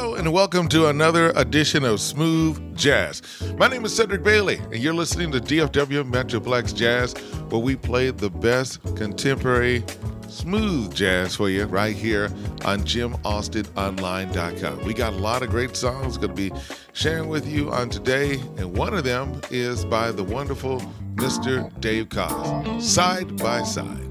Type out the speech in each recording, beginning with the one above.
Hello, and welcome to another edition of Smooth Jazz. My name is Cedric Bailey, and you're listening to DFW Metroplex Jazz, where we play the best contemporary smooth jazz for you right here on JimAustinOnline.com. We got a lot of great songs going to be sharing with you on today, and one of them is by the wonderful Mr. Dave Koz, Side by Side.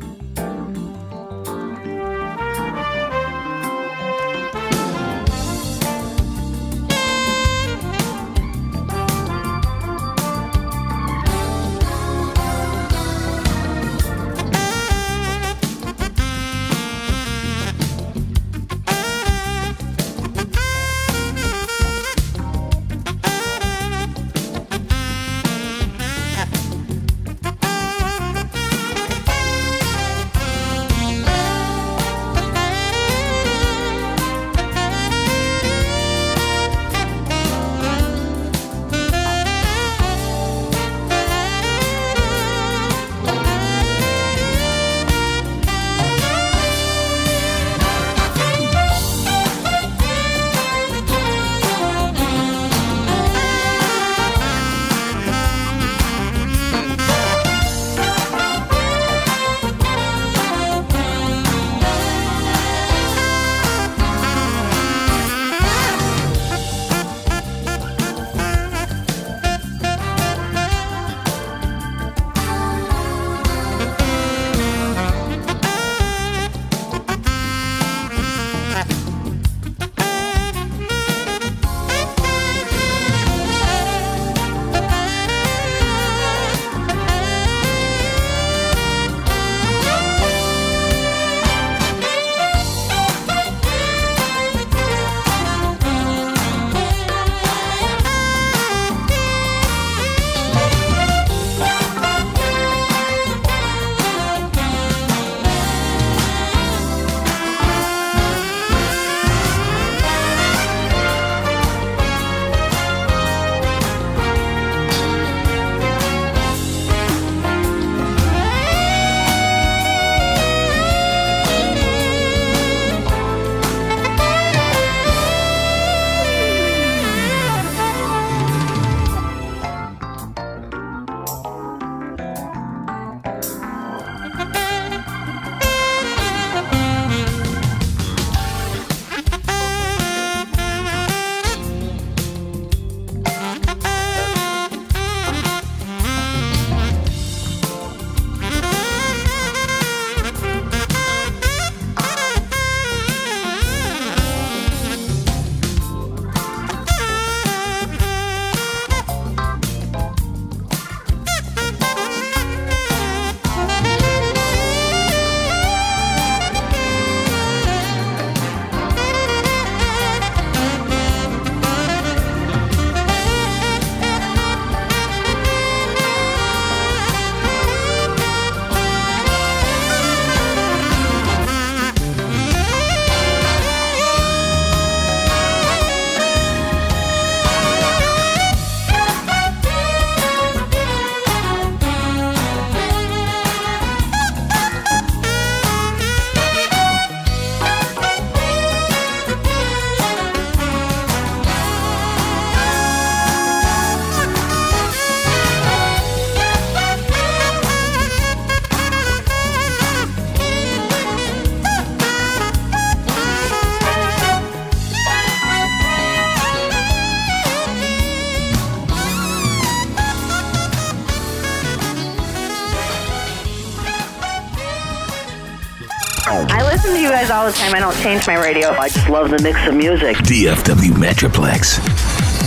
The time. I don't change my radio. I just love the mix of music. DFW Metroplex.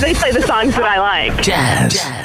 They play the songs that I like. Jazz. Jazz.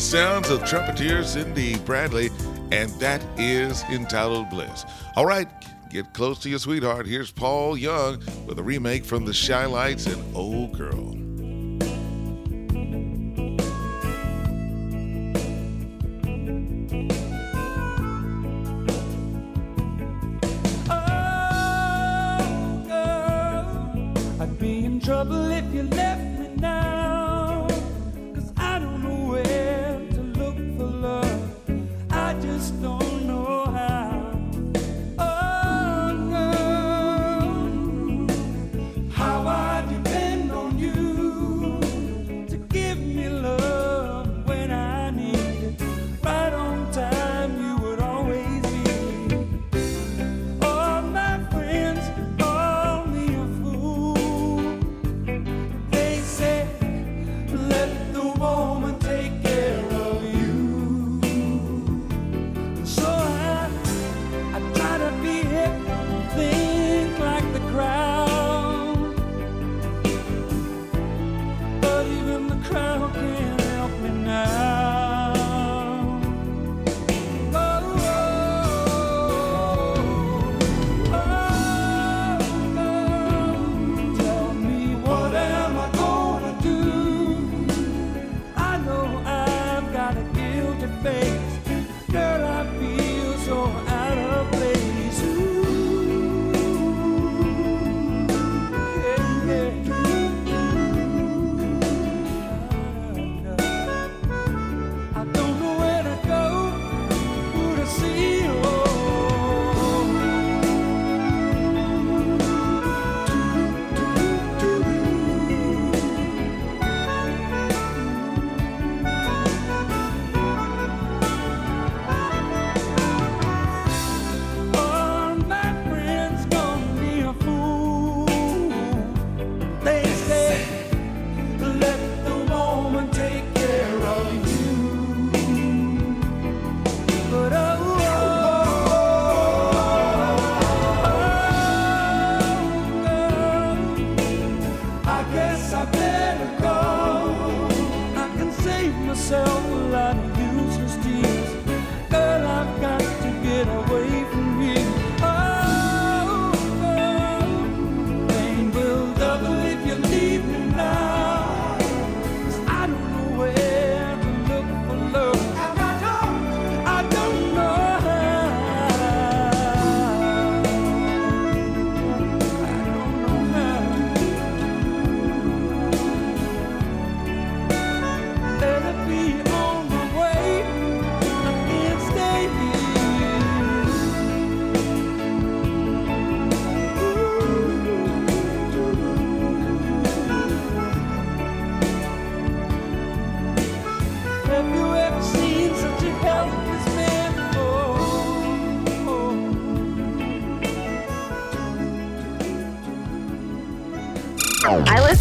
Sounds of trumpeter Cindy Bradley, and that is entitled Bliss. All right, get close to your sweetheart. Here's Paul Young with a remake from the Chi-Lites and Old Girl.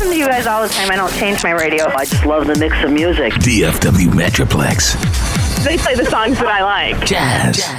Listen to you guys all the time. I don't change my radio. I just love the mix of music. DFW Metroplex. They play the songs that I like. Jazz. Jazz.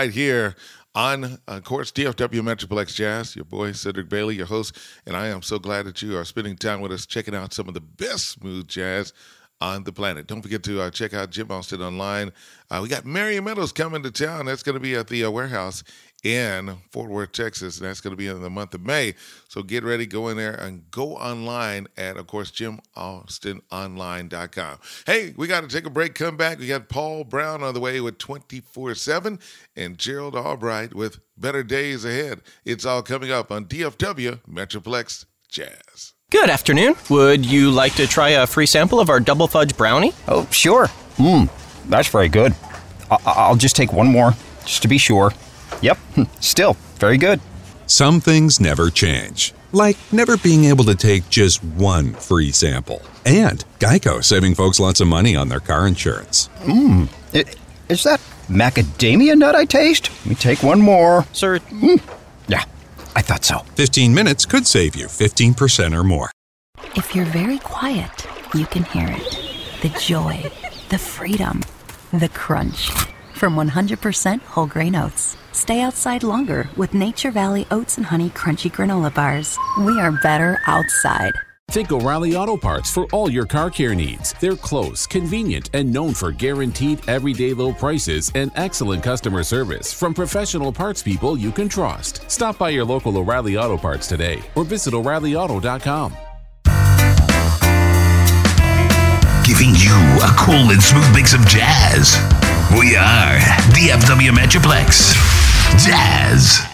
Right here on, of course, DFW Metroplex Jazz. Your boy, Cedric Bailey, your host. And I am so glad that you are spending time with us, checking out some of the best smooth jazz on the planet. Don't forget to uh, check out Jim Austin online. Uh, we got Marion Meadows coming to town. That's going to be at the uh, warehouse in Fort Worth, Texas. And that's going to be in the month of May. So get ready, go in there and go online at, of course, jimaustinonline.com. Hey, we got to take a break, come back. We got Paul Brown on the way with 24 7 and Gerald Albright with Better Days Ahead. It's all coming up on DFW Metroplex Jazz. Good afternoon. Would you like to try a free sample of our double fudge brownie? Oh, sure. Mmm, that's very good. I- I'll just take one more, just to be sure. Yep, still very good. Some things never change, like never being able to take just one free sample. And Geico saving folks lots of money on their car insurance. Mmm, is that macadamia nut I taste? Let me take one more. Sir, hmm. Yeah, I thought so. 15 minutes could save you 15% or more. If you're very quiet, you can hear it. The joy, the freedom, the crunch. From 100% whole grain oats. Stay outside longer with Nature Valley Oats and Honey Crunchy Granola Bars. We are better outside. Think O'Reilly Auto Parts for all your car care needs. They're close, convenient, and known for guaranteed everyday low prices and excellent customer service from professional parts people you can trust. Stop by your local O'Reilly Auto Parts today or visit o'ReillyAuto.com. Giving you a cool and smooth mix of jazz. We are DFW Metroplex Jazz.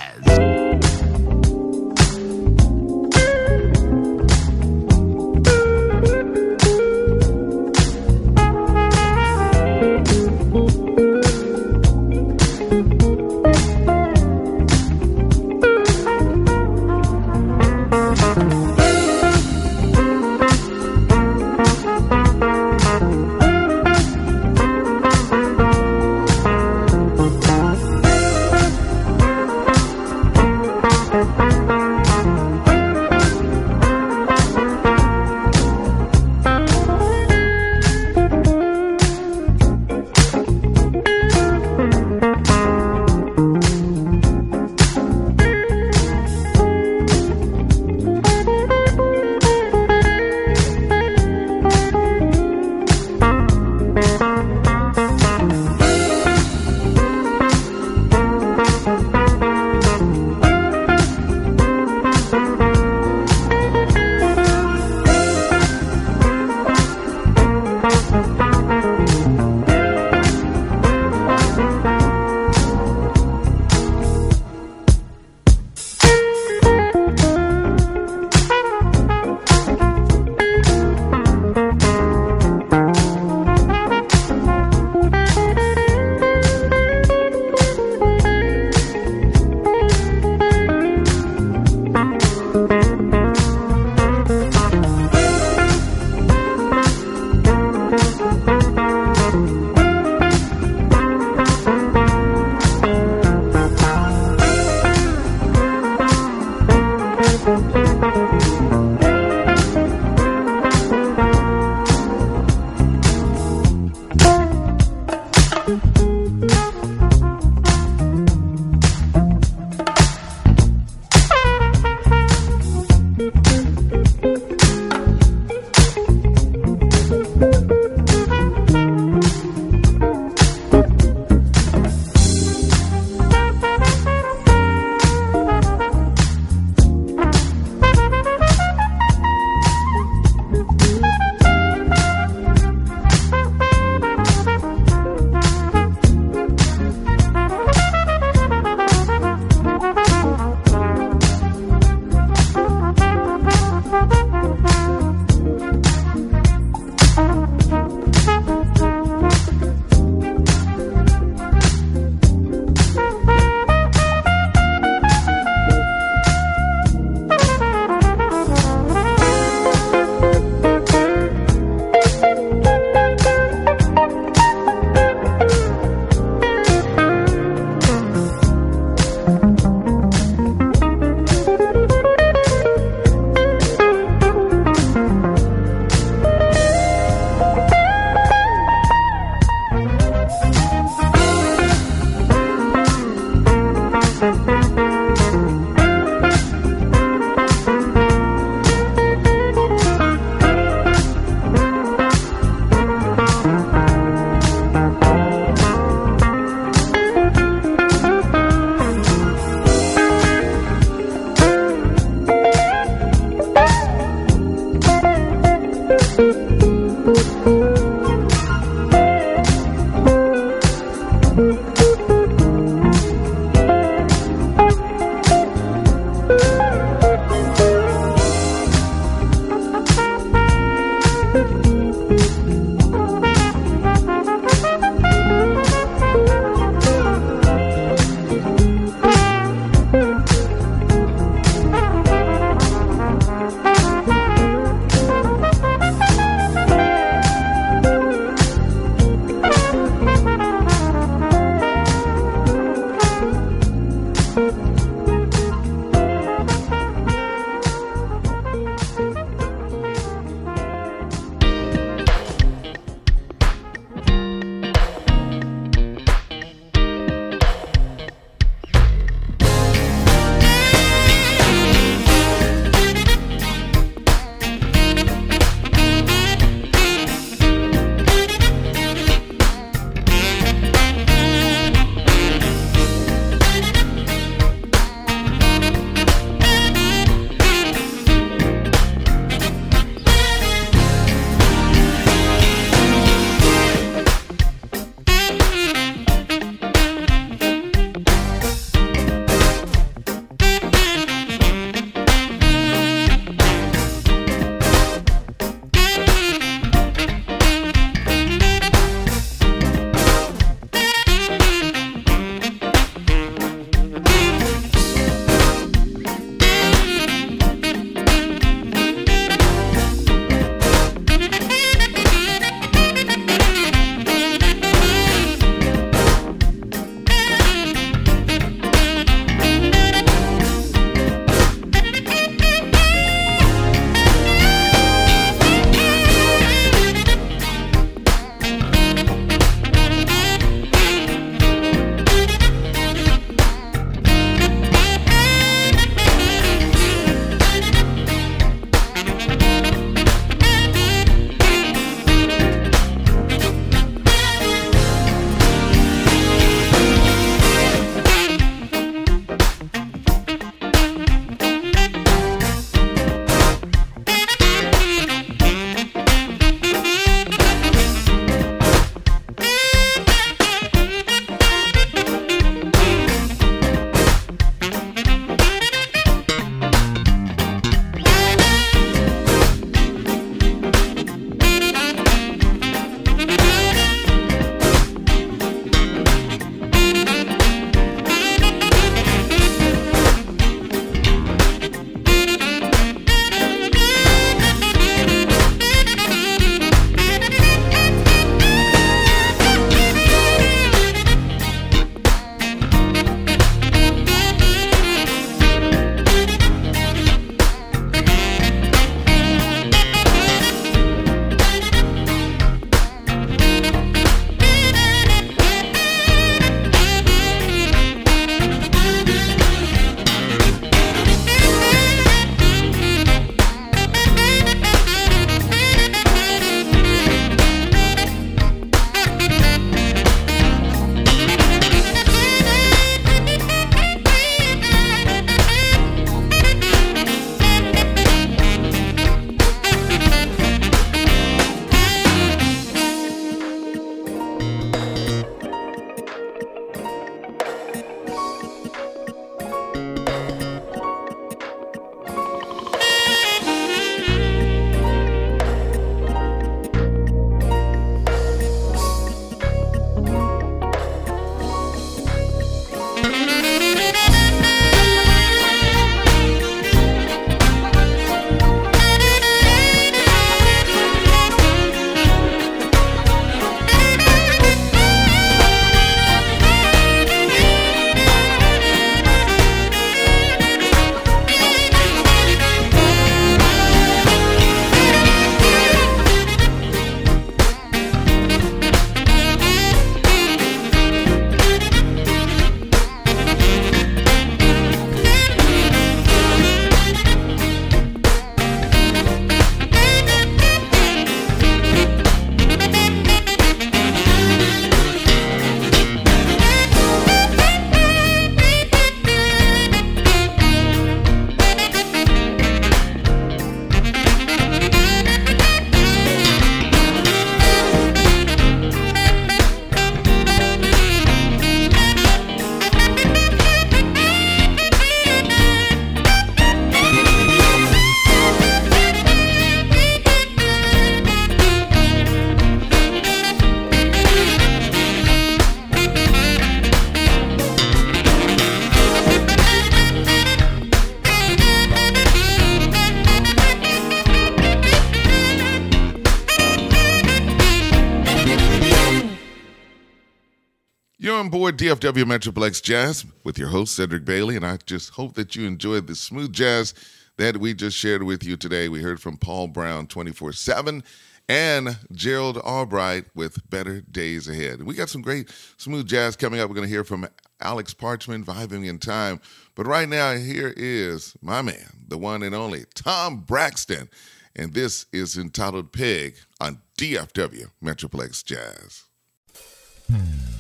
DFW Metroplex Jazz with your host, Cedric Bailey, and I just hope that you enjoyed the smooth jazz that we just shared with you today. We heard from Paul Brown 24 7 and Gerald Albright with Better Days Ahead. We got some great smooth jazz coming up. We're going to hear from Alex Parchman, Vibing in Time. But right now, here is my man, the one and only Tom Braxton. And this is entitled Pig on DFW Metroplex Jazz.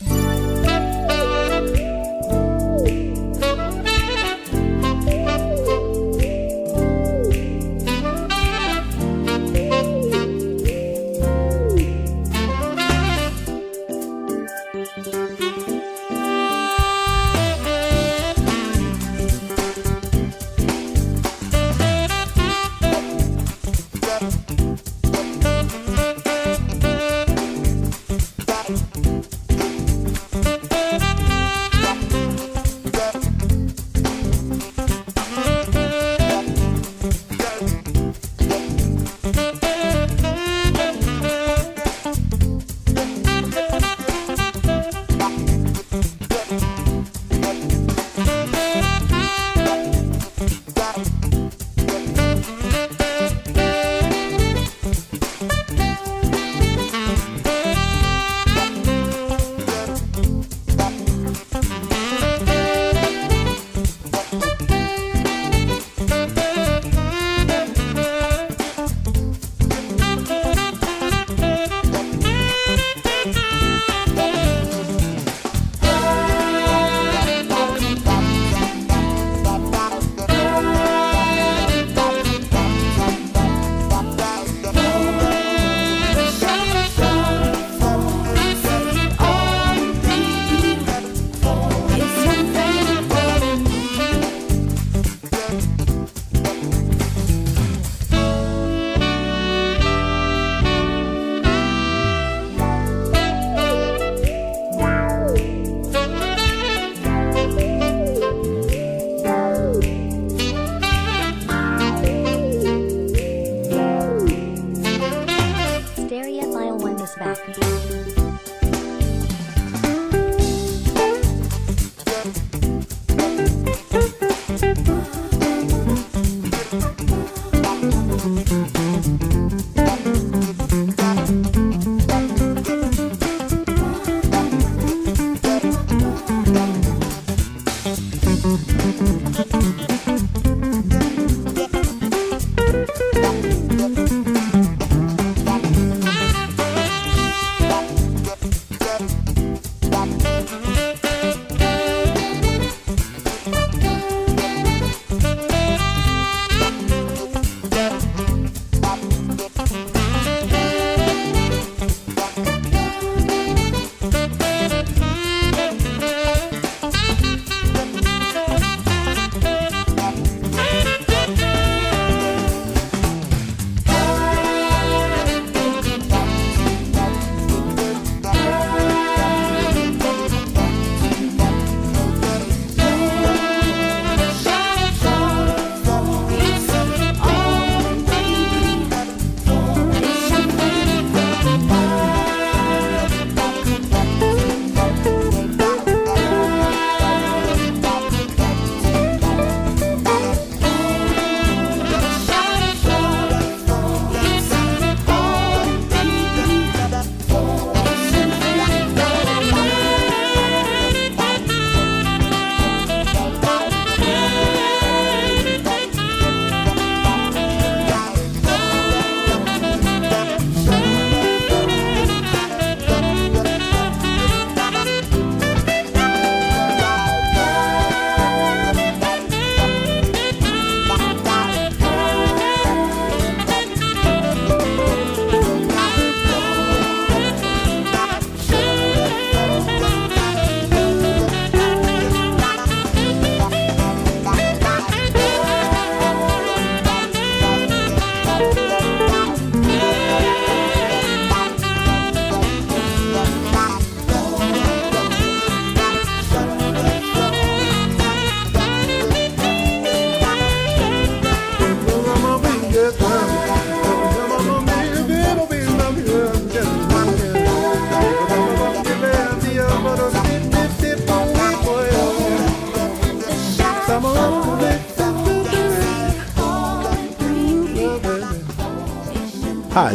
Stereo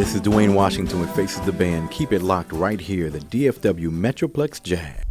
this is Dwayne Washington with Faces the Band. Keep it locked right here, the DFW Metroplex Jazz.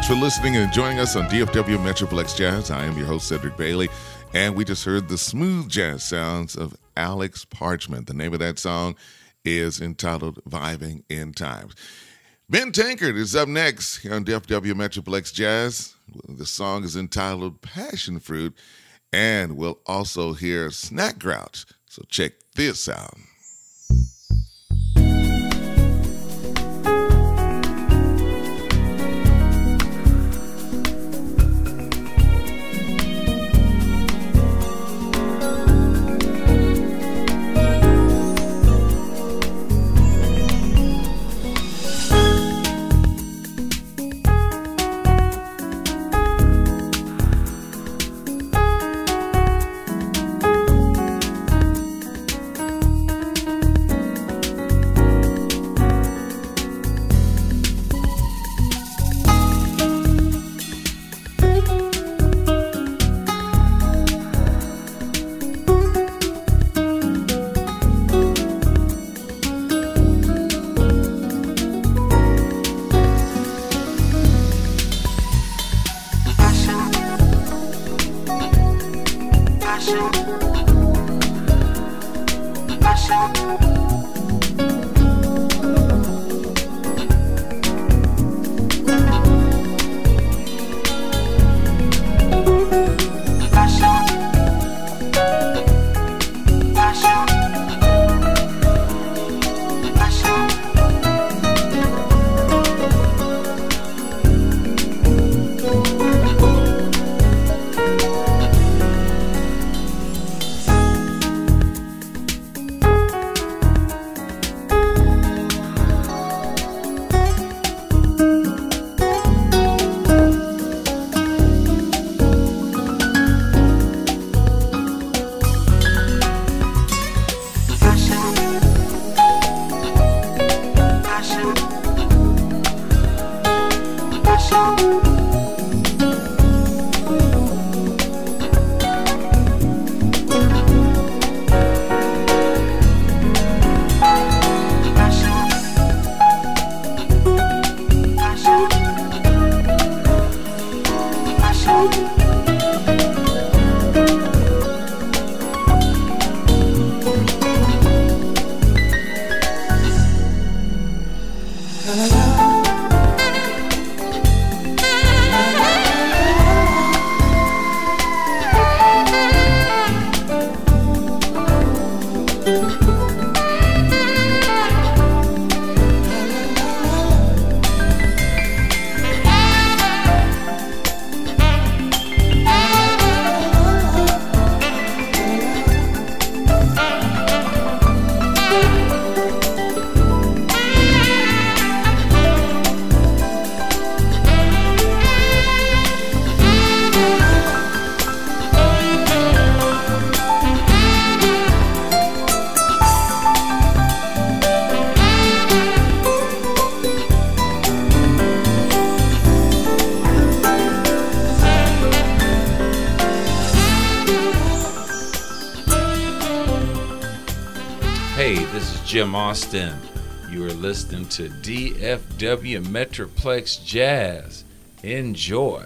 Much for listening and joining us on DFW Metroplex Jazz. I am your host, Cedric Bailey, and we just heard the smooth jazz sounds of Alex Parchment. The name of that song is entitled Vibing in Times. Ben Tankard is up next here on DFW Metroplex Jazz. The song is entitled Passion Fruit, and we'll also hear Snack Grouch. So check this out. Jim Austin. You are listening to DFW Metroplex Jazz. Enjoy.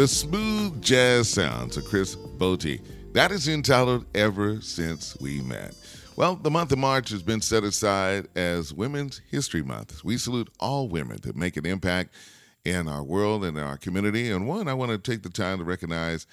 The smooth jazz sounds of Chris Botti. That is entitled Ever Since We Met. Well, the month of March has been set aside as Women's History Month. We salute all women that make an impact in our world and in our community. And one I want to take the time to recognize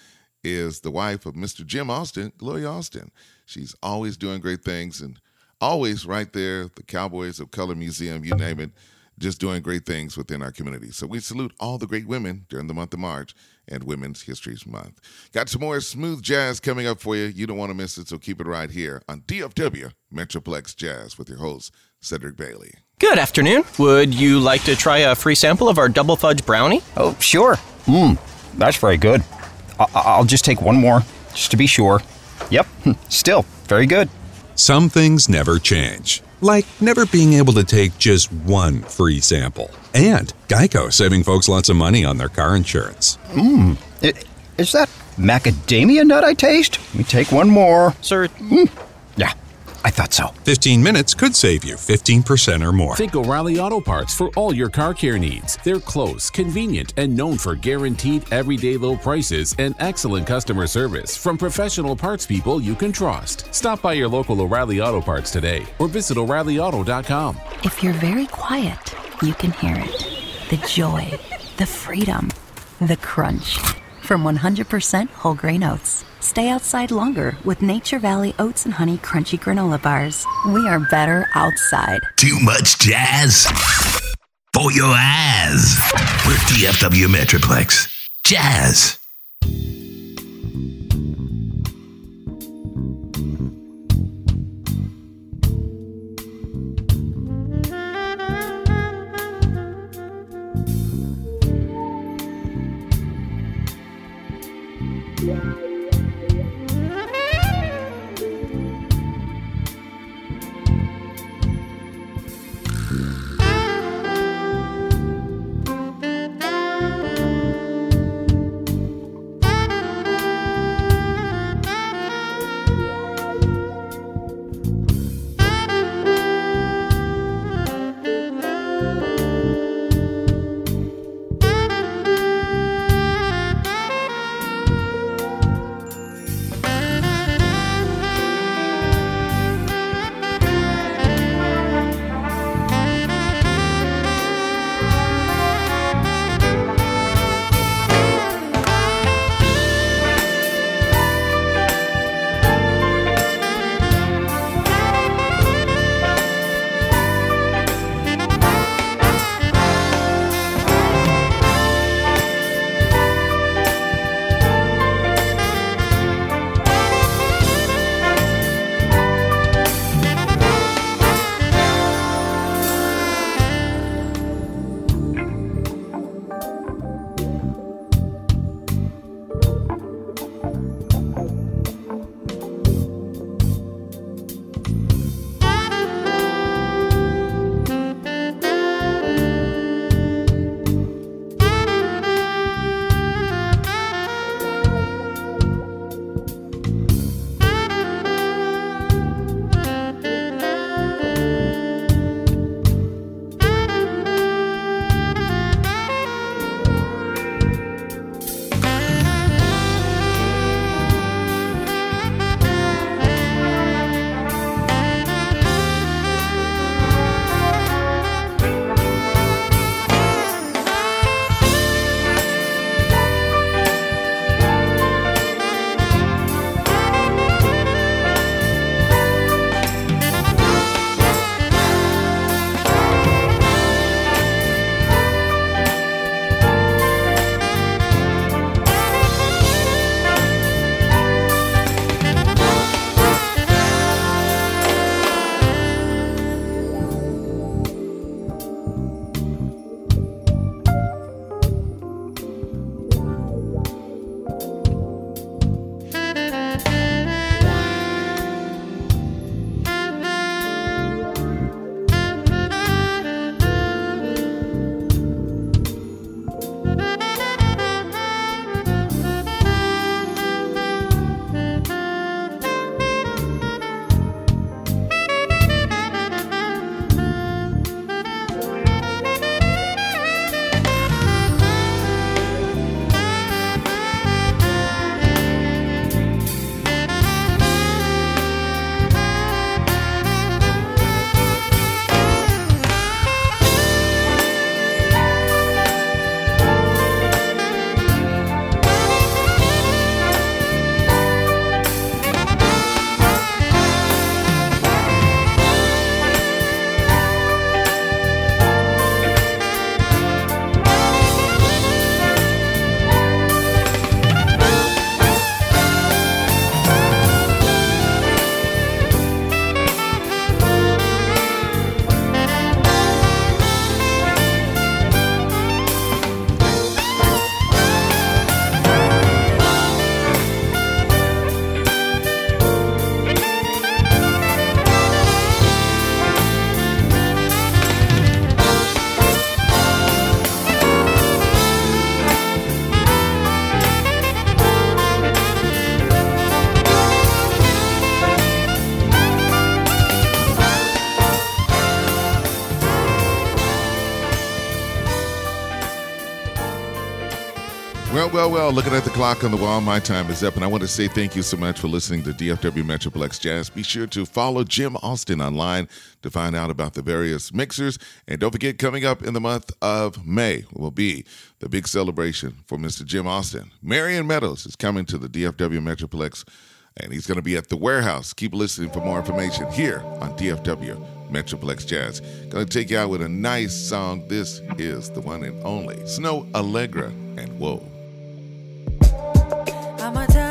is the wife of Mr. Jim Austin, Gloria Austin. She's always doing great things and always right there, the Cowboys of Color Museum, you name it, just doing great things within our community. So we salute all the great women during the month of March and Women's History Month. Got some more smooth jazz coming up for you. You don't want to miss it, so keep it right here on DFW Metroplex Jazz with your host, Cedric Bailey. Good afternoon. Would you like to try a free sample of our double fudge brownie? Oh, sure. Mmm, that's very good. I- I'll just take one more, just to be sure. Yep, still very good. Some things never change, like never being able to take just one free sample. And Geico saving folks lots of money on their car insurance. Mmm, is that macadamia nut I taste? Let me take one more. Sir, mm. yeah, I thought so. 15 minutes could save you 15% or more. Think O'Reilly Auto Parts for all your car care needs. They're close, convenient, and known for guaranteed everyday low prices and excellent customer service from professional parts people you can trust. Stop by your local O'Reilly Auto Parts today or visit O'ReillyAuto.com. If you're very quiet, you can hear it. The joy, the freedom, the crunch. From 100% whole grain oats. Stay outside longer with Nature Valley Oats and Honey Crunchy Granola Bars. We are better outside. Too much jazz? For your eyes. With DFW Metroplex. Jazz. Well, well, well, looking at the clock on the wall, my time is up, and I want to say thank you so much for listening to DFW Metroplex Jazz. Be sure to follow Jim Austin online to find out about the various mixers. And don't forget, coming up in the month of May will be the big celebration for Mr. Jim Austin. Marion Meadows is coming to the DFW Metroplex, and he's going to be at the warehouse. Keep listening for more information here on DFW Metroplex Jazz. Going to take you out with a nice song. This is the one and only Snoh Aalegra and Whoa. I'ma tell